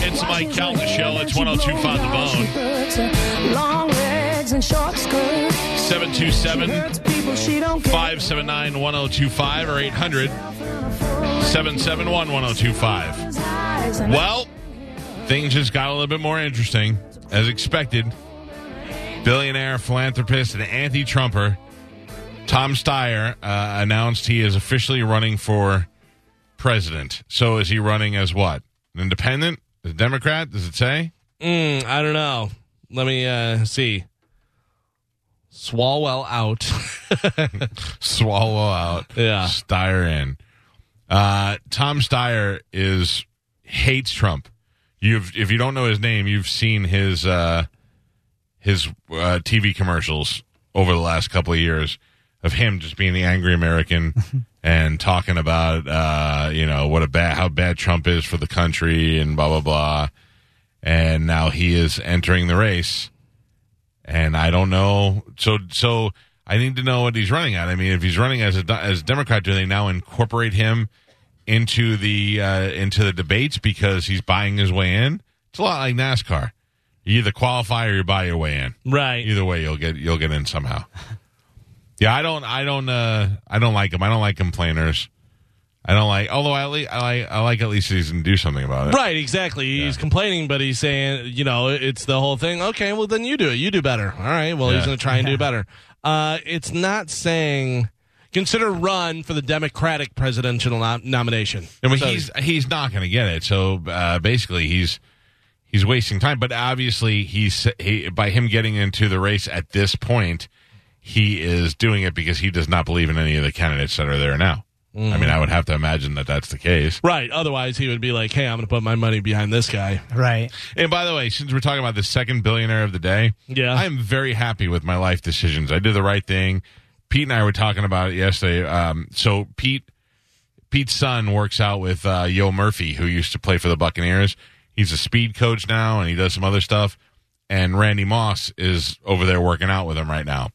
It's Mike Calta Show. It's 1025 The Bone. Long legs and short skirts. 727 Hurts people she don't care. 579 1025 or 800 771 1025. Well, things just got a little bit more interesting, as expected. Billionaire, philanthropist, and anti Trumper Tom Steyer uh, announced he is officially running for president. So is he running as what? An independent? A Democrat? Does it say? Mm, I don't know. Let me uh, see. Swalwell out. Swallow out. Yeah. Steyer in. Uh, Tom Steyer is hates Trump. You've if you don't know his name, you've seen his uh, his uh, TV commercials over the last couple of years of him just being the angry American and talking about uh, you know what a bad how bad Trump is for the country and blah blah blah. And now he is entering the race, and I don't know. So so I need to know what he's running at. I mean, if he's running as a as a Democrat, do they now incorporate him into the uh, into the debates because he's buying his way in? It's a lot like NASCAR. You either qualify or you buy your way in. right. Either way, you'll get you'll get in somehow. Yeah, I don't I don't uh I don't like him. I don't like complainers. I don't like. Although I like I like, I like at least he's going to do something about it. Right, exactly. He's complaining, but he's saying, you know, it's the whole thing. Okay, well, then you do it. You do better. All right, well, he's going to try and do better. Uh, it's not saying consider run for the Democratic presidential nom- nomination. I mean, So- he's he's not going to get it. So uh, basically, he's he's wasting time. But obviously, he's he, by him getting into the race at this point, he is doing it because he does not believe in any of the candidates that are there now. I mean, I would have to imagine that that's the case. right. Otherwise, he would be like, "Hey, I'm going to put my money behind this guy." Right. And by the way, since we're talking about the second billionaire of the day, Yeah. I am very happy with my life decisions. I did the right thing. Pete and I were talking about it yesterday. Um, so Pete, Pete's son works out with uh, Yo Murphy, who used to play for the Buccaneers. He's a speed coach now, and he does some other stuff. And Randy Moss is over there working out with him right now.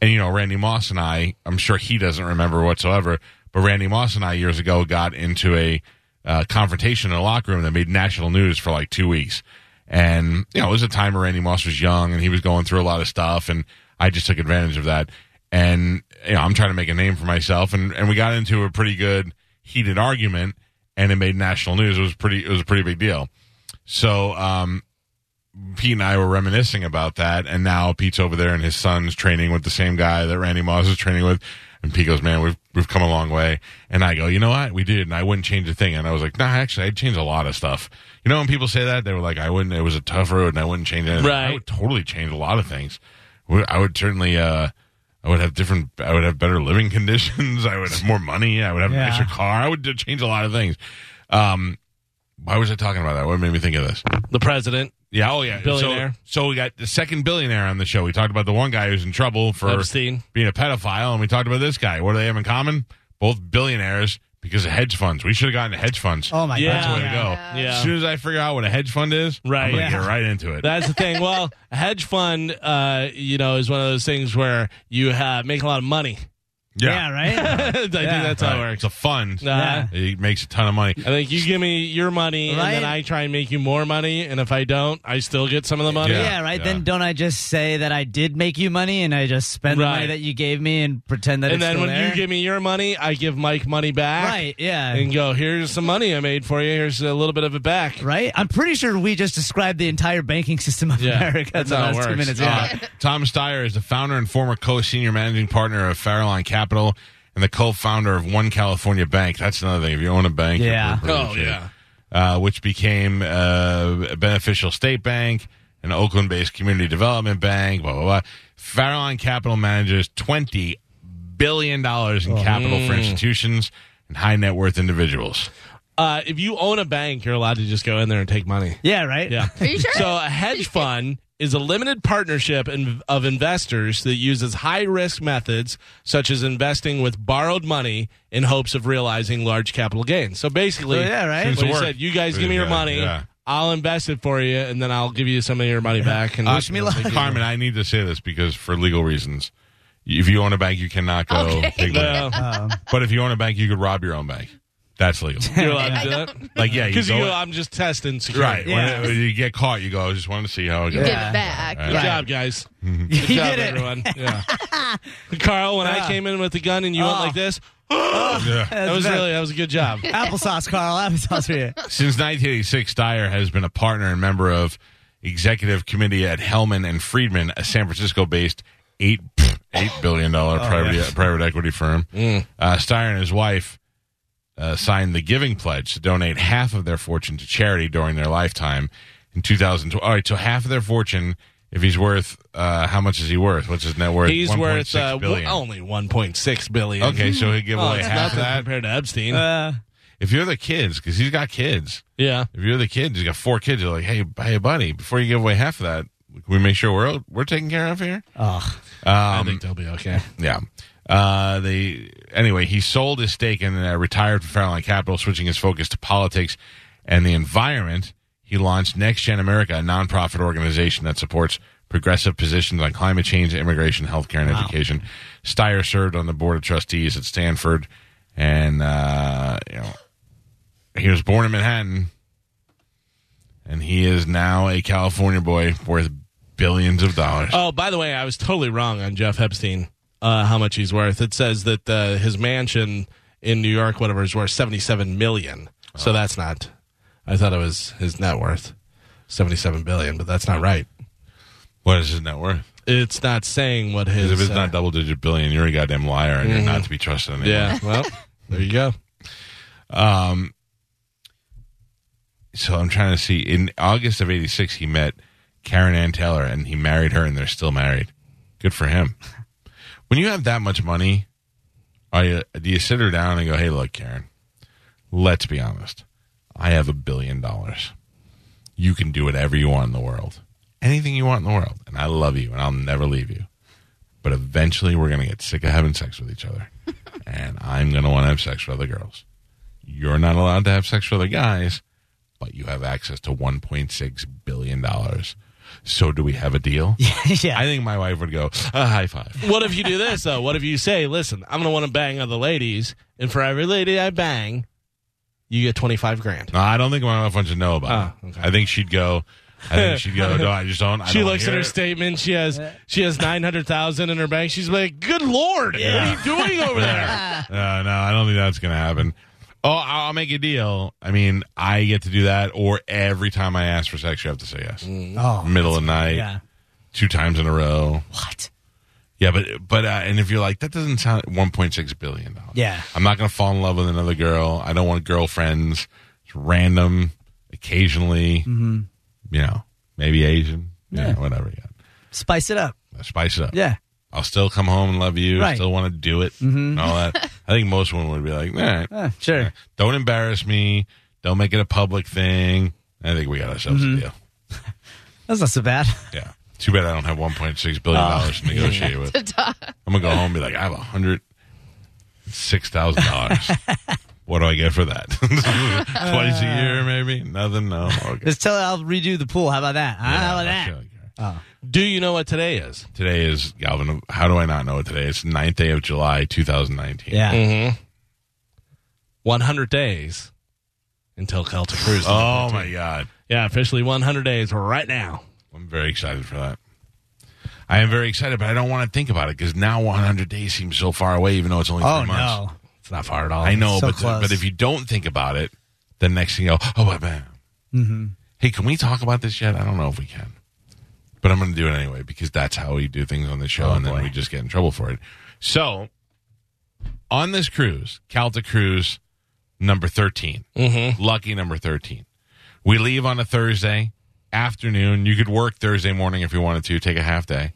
And you know, Randy Moss and I, I'm sure he doesn't remember whatsoever, but Randy Moss and I years ago got into a uh, confrontation in a locker room that made national news for like two weeks. And you know, it was a time where Randy Moss was young and he was going through a lot of stuff, and I just took advantage of that. And you know, I'm trying to make a name for myself, and and we got into a pretty good heated argument, and it made national news. It was pretty, it was a pretty big deal. So, um, Pete and I were reminiscing about that, and now Pete's over there and his son's training with the same guy that Randy Moss is training with. And Pete goes, "Man, we've we've come a long way." And I go, "You know what? We did, and I wouldn't change a thing." And I was like, "Nah, actually, I'd change a lot of stuff." You know, when people say that, they were like, "I wouldn't." It was a tough road, and I wouldn't change anything. Right. I would totally change a lot of things. I would certainly. uh I would have different. I would have better living conditions. I would have more money. I would have a Yeah. nicer car. I would change a lot of things. Um, why was I talking about that? What made me think of this? The president, Yeah, oh yeah, Billionaire. So, so we got the second billionaire on the show. We talked about the one guy who's in trouble for Epstein. being a pedophile, and we talked about this guy. What do they have in common? Both billionaires because of hedge funds. We should have gotten hedge funds. Oh my Yeah. That's the way god. to go. Yeah. As soon as I figure out what a hedge fund is, Right. I'm gonna Yeah. get right into it. That's the thing. Well, a hedge fund, uh, you know, is one of those things where you have make a lot of money. Yeah, right? I think that's how it Right. works. It's a fund. Uh, It makes a ton of money. I think you give me your money, and then I try and make you more money. And if I don't, I still get some of the money. Yeah. Yeah, right. yeah. Then don't I just say that I did make you money and I just spend the Right. money that you gave me and pretend that it's not? And it's then still when there? you give me your money, I give Mike money back. Right, yeah. And go, here's some money I made for you. Here's a little bit of it back. right? I'm pretty sure we just described the entire banking system of Yeah, America that's in the how it last two works. minutes. Yeah. Uh, Tom Steyer is the founder and former co-senior managing partner of Farallon Capital and the co-founder of One California Bank. That's another thing. If you own a bank, you're Yeah. pretty Oh, shit. yeah. uh, which became uh, a beneficial state bank, an Oakland-based community development bank. Blah blah blah. Farallon Capital manages twenty billion dollars in capital for institutions and high net worth individuals. Uh, if you own a bank, you're allowed to just go in there and take money. Yeah, right? Yeah. Are you sure? So a hedge fund is a limited partnership in, of investors that uses high risk methods such as investing with borrowed money in hopes of realizing large capital gains. So basically, So, yeah, right? What Seems to he work. said, you guys give me these your guys, money. yeah. I'll invest it for you, and then I'll give you some of your money back. And Wish me luck. Carmen, I need to say this because for legal reasons, if you own a bank, you cannot go Okay. take money. No, But if you own a bank, you could rob your own bank. That's legal. you're allowed to do that Like yeah, you because go, I'm just testing right. Yeah. When, when you get caught, you go. I just wanted to see how it You goes. give Yeah. it back. Good Right. job, guys. you Good job, did it. everyone. Yeah. Carl, when I came in with the gun and you went Oh. like this, Yeah. that was really that was a good job. Applesauce, Carl. Applesauce for you. Since 1986, Steyer has been a partner and member of executive committee at Hellman and Friedman, a San Francisco-based eight eight billion dollar private private equity firm. Uh, Steyer and his wife uh, signed the Giving Pledge to donate half of their fortune to charity during their lifetime in 2012. All right, so half of their fortune. If he's worth, uh, how much is he worth? What's his net worth? He's 1.6 worth uh, w- only 1.6 billion. Okay, so he'd give Oh, away half of that. compared to Epstein. Uh, If you're the kids, because he's got kids. yeah. If you're the kids, you got four kids. You're like, hey, hey, buddy, before you give away half of that, can we make sure we're we're taken care of here? oh, I Um, think they'll be okay. yeah. Uh, they anyway. He sold his stake and uh, retired from Farallon Capital, switching his focus to politics and the environment. He launched Next Gen America, a nonprofit organization that supports progressive positions on climate change, immigration, healthcare, and education. Steyer served on the board of trustees at Stanford, and uh, you know he was born in Manhattan, and he is now a California boy worth billions of dollars. Oh, by the way, I was totally wrong on Jeff Epstein. Uh, how much he's worth? It says that uh, his mansion in New York, whatever, is worth 77 million. Oh. So that's not. I thought it was his net worth, 77 billion, but that's not right. What is his net worth? It's not saying what his. If it's uh, not double digit billion, you're a goddamn liar and you're not to be trusted anymore. yeah. Well, there you go. Um, so I'm trying to see. In August of '86, he met Karen Ann Taylor and he married her, and they're still married. Good for him. When you have that much money, are you, do you sit her down and go, "Hey, look, Karen, let's be honest. I have a billion dollars. You can do whatever you want in the world, anything you want in the world, and I love you, and I'll never leave you. But eventually, we're gonna get sick of having sex with each other, and I'm gonna want to have sex with other girls." you're not allowed to have sex with other guys, but you have access to 1.6 billion dollars. So do we have a deal? yeah. I think my wife would go, a high five. What if you do this though? What if you say, "Listen, I'm going to want to bang other ladies, and for every lady I bang, you get 25 grand." No, I don't think my wife wants to know about Oh, it. okay. I think she'd go. I think she'd go. No, I just don't. I She don't looks at her it." statement. She has she has nine hundred thousand in her bank. She's like, "Good lord, what are you doing over there?" Uh, no, I don't think that's going to happen. Oh, I'll I'll make a deal. I mean, I get to do that, or every time I ask for sex, you have to say yes. oh, Middle of the night, yeah. two times in a row. What? Yeah, but but uh, and if you're like that doesn't sound 1.6 billion dollars. Yeah. I'm not going to fall in love with another girl. I don't want girlfriends. It's random, occasionally. Mm-hmm. You know, maybe Asian. Yeah, Yeah. whatever. Yeah, Spice it up. spice it up. Yeah. I'll still come home and love you. Right. Still want to do it. Mm-hmm. And all that. I think most women would be like, nah, Uh, sure. don't embarrass me. Don't make it a public thing. I think we got ourselves Mm-hmm. a deal. That's not so bad. Yeah. Too bad I don't have 1.6 billion dollars to negotiate with. I'm gonna go home and be like, I have a hundred six thousand dollars. What do I get for that? Twice a year, maybe? Nothing. No. Okay. Just tell her I'll redo the pool. How about that? Huh? How about Yeah, that? Okay. Do you know what today is? Today is Galvin. How do I not know it today? It's 9th day of July, 2019. Yeah. Mm-hmm. One hundred days until Celtic Cruise. Oh my God, Yeah, officially one hundred days right now. I'm very excited for that. I am very excited, but I don't want to think about it because now 100 days seems so far away, even though it's only three Oh, months. no. It's not far at all. I know, So but close. but if you don't think about it, the next thing you go, oh, my man. Mm-hmm. Hey, can we talk about this yet? I don't know if we can, but I'm going to do it anyway because that's how we do things on the show, Oh, and then boy. we just get in trouble for it. So, on this cruise, Celtic Cruise number 13, Mm-hmm. lucky number 13. We leave on a Thursday afternoon. You could work Thursday morning if you wanted to, take a half day.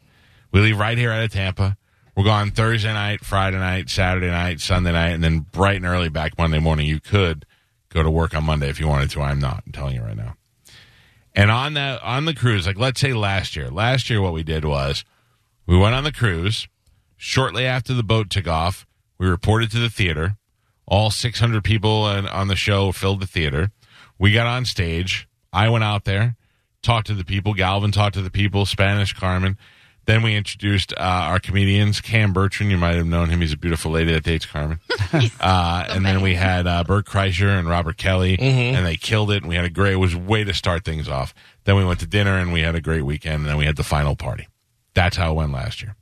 We leave right here out of Tampa. We're gone Thursday night, Friday night, Saturday night, Sunday night, and then bright and early back Monday morning. You could go to work on Monday if you wanted to. I'm not. I'm telling you right now. And on that on the cruise, like let's say last year. Last year what we did was we went on the cruise. Shortly after the boat took off, we reported to the theater. All 600 people on on the show filled the theater. We got on stage. I went out there, talked to the people. Galvin talked to the people. Spanish Carmen. Then we introduced uh, our comedians. Cam Bertrand, you might have known him. He's a beautiful lady that dates Carmen. uh, and then we had uh, Bert Kreischer and Robert Kelly, and they killed it. And we had a great. It was way to start things off. Then we went to dinner, and we had a great weekend. And then we had the final party. That's how it went last year.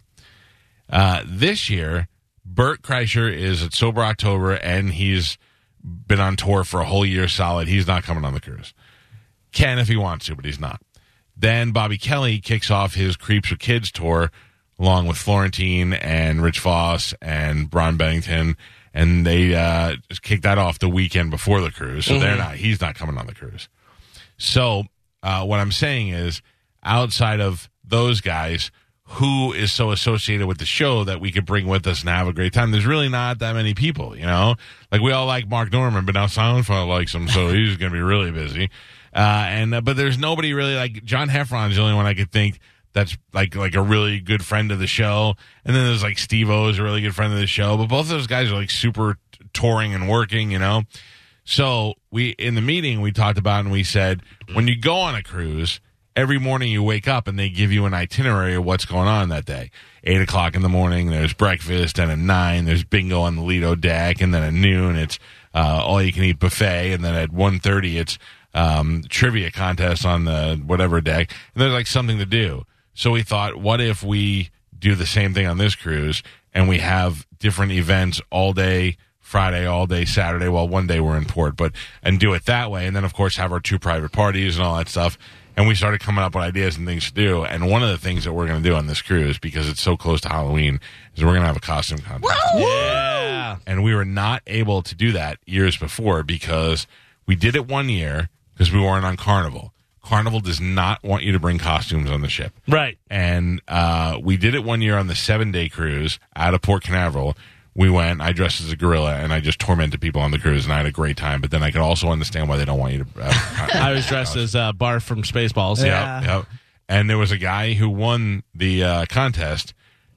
Uh, this year, Bert Kreischer is at Sober October, and he's been on tour for a whole year solid. He's not coming on the cruise. Can if he wants to, but he's not. Then Bobby Kelly kicks off his Creeps with Kids tour along with Florentine and Rich Voss and Brian Bennington. And they uh, just kicked that off the weekend before the cruise. So they're not, he's not coming on the cruise. So uh, what I'm saying is, outside of those guys, who is so associated with the show that we could bring with us and have a great time? There's really not that many people, you know. Like we all like Mark Normand, but now Seinfeld likes him, so he's going to be really busy. Uh, and uh, but there's nobody really like John Heffron's the only one I could think that's like like a really good friend of the show. And then there's like Steve O is a really good friend of the show. But both of those guys are like super t- touring and working, you know. So we in the meeting we talked about and we said when you go on a cruise, every morning you wake up and they give you an itinerary of what's going on that day. Eight o'clock in the morning, there's breakfast, and at nine there's bingo on the Lido deck, and then at noon it's uh, all you can eat buffet, and then at 1.30 it's um, trivia contest on the whatever deck, and there's like something to do. So we thought, what if we do the same thing on this cruise and we have different events all day Friday, all day Saturday. Well, one day we're in port, but and do it that way, and then of course have our two private parties and all that stuff. And we started coming up with ideas and things to do. And one of the things that we're going to do on this cruise, because it's so close to Halloween, is we're going to have a costume contest. Yeah. And we were not able to do that years before because we did it one year because we weren't on Carnival. Carnival does not want you to bring costumes on the ship. Right. And uh, we did it one year on the seven day cruise out of Port Canaveral. We went, I dressed as a gorilla, and I just tormented people on the cruise, and I had a great time. But then I could also understand why they don't want you to. Uh, I was dressed as uh, Barf from Spaceballs. Yep, yep. And there was a guy who won the uh, contest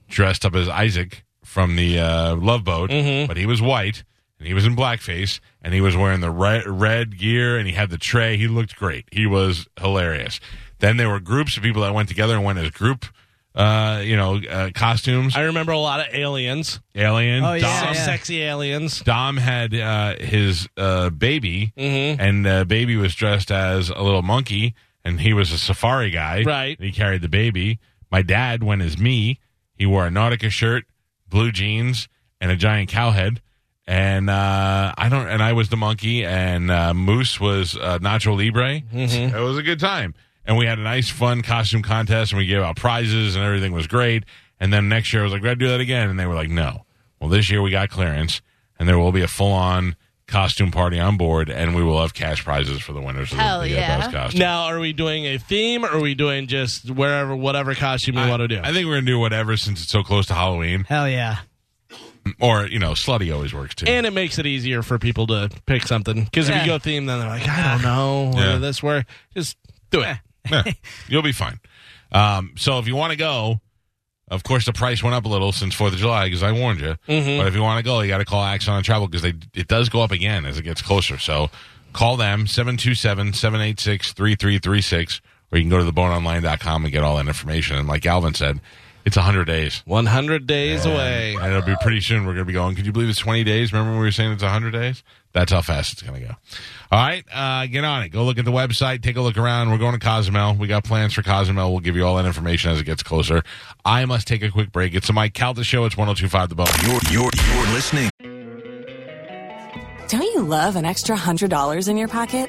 dressed up as Isaac from the uh, Love Boat, but he was white and he was in blackface and he was wearing the red, red gear and he had the tray. He looked great. He was hilarious. Then there were groups of people that went together and went as group, uh, you know, uh, costumes. I remember a lot of aliens. Alien. Oh, yeah, Dom, yeah. sexy aliens. Dom had uh, his uh, baby, Mm-hmm. and uh, baby was dressed as a little monkey, and he was a safari guy. Right. And he carried the baby. My dad went as me. He wore a Nautica shirt, blue jeans, and a giant cow head. And uh, I don't. And I was the monkey, and uh, Moose was uh, Nacho Libre. Mm-hmm. It was a good time, and we had a nice, fun costume contest, and we gave out prizes, and everything was great. And then next year, I was like, "Gotta do that again," and they were like, "No." Well, this year we got clearance, and there will be a full-on costume party on board, and we will have cash prizes for the winners of Hell the, the yeah. best costume. Now, are we doing a theme or are we doing just wherever, whatever costume you want to do? I think we're gonna do whatever since it's so close to Halloween, Hell yeah. Or you know, slutty always works too. and it makes it easier for people to pick something. Because if Yeah. you go theme, then they're like, I don't know. Yeah. This, where. Just do it. Yeah, you'll be fine. Um, so if you want to go, of course the price went up a little since Fourth of July because I warned you. Mm-hmm. But if you want to go, you got to call Axon Travel because they it does go up again as it gets closer. So call them 727-786-3336 or you can go to theboneonline.com and get all that information. And like Galvin said, it's 100 days. 100 days away. And it'll be pretty soon. We're going to be going. Could you believe it's 20 days? Remember when we were saying it's 100 days? That's how fast it's going to go. All right. Uh, get on it. Go look at the website. Take a look around. We're going to Cozumel. We got plans for Cozumel. We'll give you all that information as it gets closer. I must take a quick break. It's the Mike Calta Show. It's 1025 The Bone. You're, you're, you're listening. Don't you love an extra $100 in your pocket?